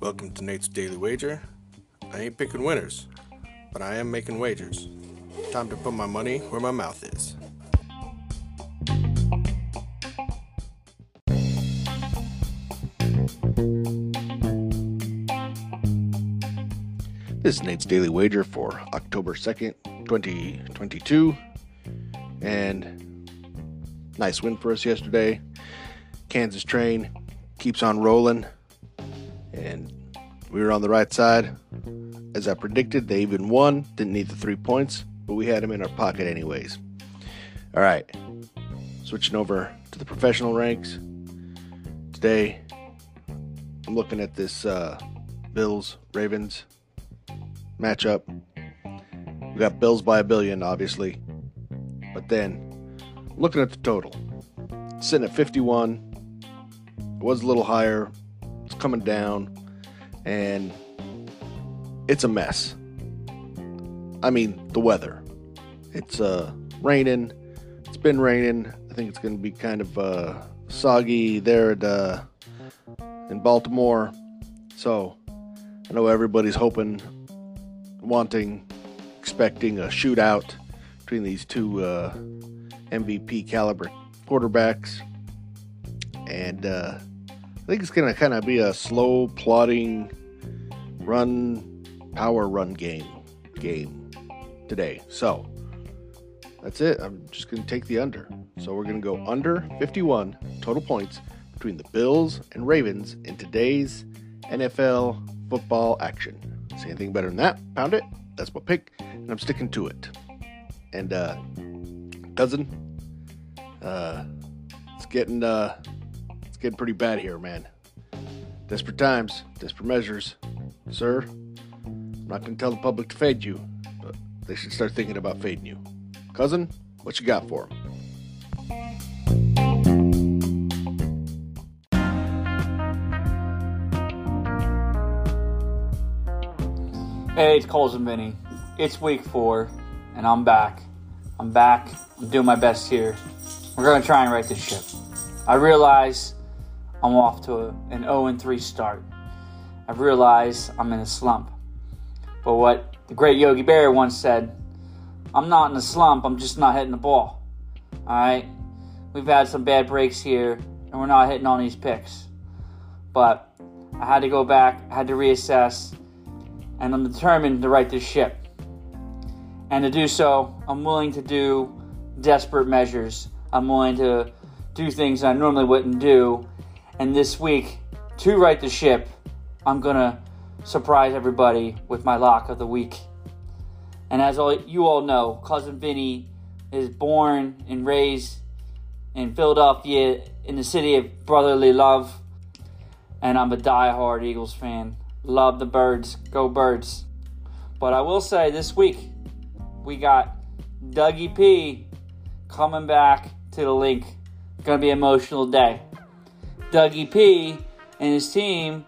Welcome to Nate's Daily Wager. I ain't picking winners, but I am making wagers. Time to put my money where my mouth is. This is Nate's Daily Wager for October 2nd, 2022. And nice win for us yesterday. Kansas train keeps on rolling. And we were on the right side. As I predicted, they even won. Didn't need the three points, but we had them in our pocket anyways. All right. Switching over to the professional ranks. Today, I'm looking at this uh, Bills Ravens matchup. We got Bills by a billion, obviously. But then, looking at the total, sitting at 51. It was a little higher. It's coming down. And it's a mess. I mean, the weather. It's uh, raining. It's been raining. I think it's going to be kind of uh, soggy there at, uh, in Baltimore. So I know everybody's hoping wanting, expecting a shootout between these two uh, MVP caliber quarterbacks. And uh, I think it's going to kind of be a slow, plodding run, power run game game today. So that's it. I'm just going to take the under. So we're going to go under 51 total points between the Bills and Ravens in today's NFL football action. See anything better than that? Pound it. That's my pick, and I'm sticking to it. And uh, cousin, uh, it's getting uh, it's getting pretty bad here, man. Desperate times, desperate measures, sir. I'm not gonna tell the public to fade you, but they should start thinking about fading you. Cousin, what you got for him? Hey, it's Cousin Vinny. It's week four, and I'm back. I'm back. I'm doing my best here. We're going to try and right this ship. I realize I'm off to an 0 3 start. I realize I'm in a slump. But what the great Yogi Berra once said I'm not in a slump, I'm just not hitting the ball. Alright? We've had some bad breaks here, and we're not hitting on these picks. But I had to go back, I had to reassess and I'm determined to right this ship. And to do so, I'm willing to do desperate measures. I'm willing to do things I normally wouldn't do. And this week, to right the ship, I'm going to surprise everybody with my lock of the week. And as all, you all know, Cousin Vinny is born and raised in Philadelphia in the city of brotherly love. And I'm a die-hard Eagles fan. Love the birds. Go birds. But I will say this week, we got Dougie P coming back to the Linc. To be an emotional day. Dougie P and his team,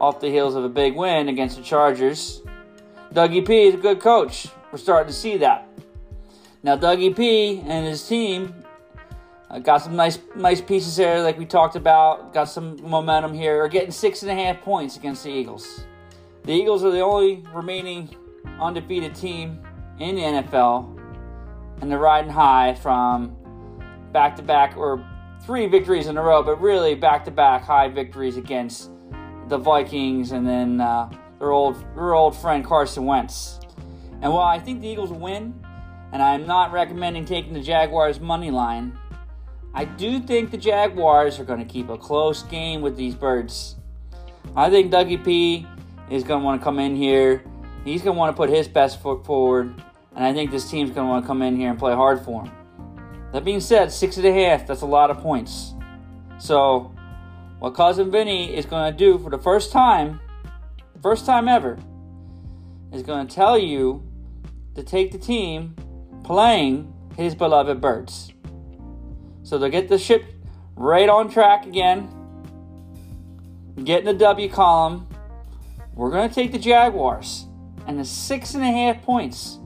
off the heels of a big win against the Chargers. Dougie P is a good coach. We're starting to see that. Now, Dougie P and his team uh, got some nice nice pieces there, like we talked about. Got some momentum here. Are getting six and a half points against the Eagles. The Eagles are the only remaining undefeated team in the NFL, and they're riding high from back to back or three victories in a row, but really back to back high victories against the Vikings and then uh, their old their old friend Carson Wentz. And while I think the Eagles win, and I'm not recommending taking the Jaguars money line. I do think the Jaguars are going to keep a close game with these birds. I think Dougie P is going to want to come in here. He's going to want to put his best foot forward. And I think this team's going to want to come in here and play hard for him. That being said, six and a half, that's a lot of points. So, what Cousin Vinny is going to do for the first time, first time ever, is going to tell you to take the team playing his beloved birds. So they'll get the ship right on track again. Get in the W column. We're going to take the Jaguars and the six and a half points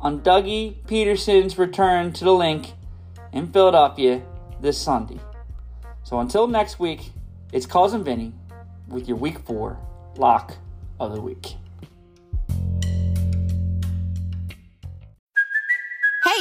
on Dougie Pederson's return to the Linc in Philadelphia this Sunday. So until next week, it's Cousin Vinny with your week four lock of the week.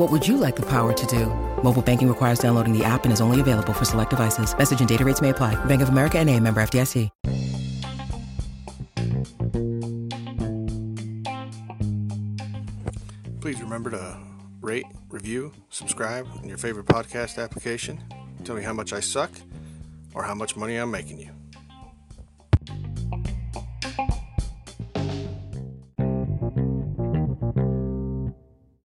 What would you like the power to do? Mobile banking requires downloading the app and is only available for select devices. Message and data rates may apply. Bank of America and a member FDIC. Please remember to rate, review, subscribe in your favorite podcast application. Tell me how much I suck or how much money I'm making you.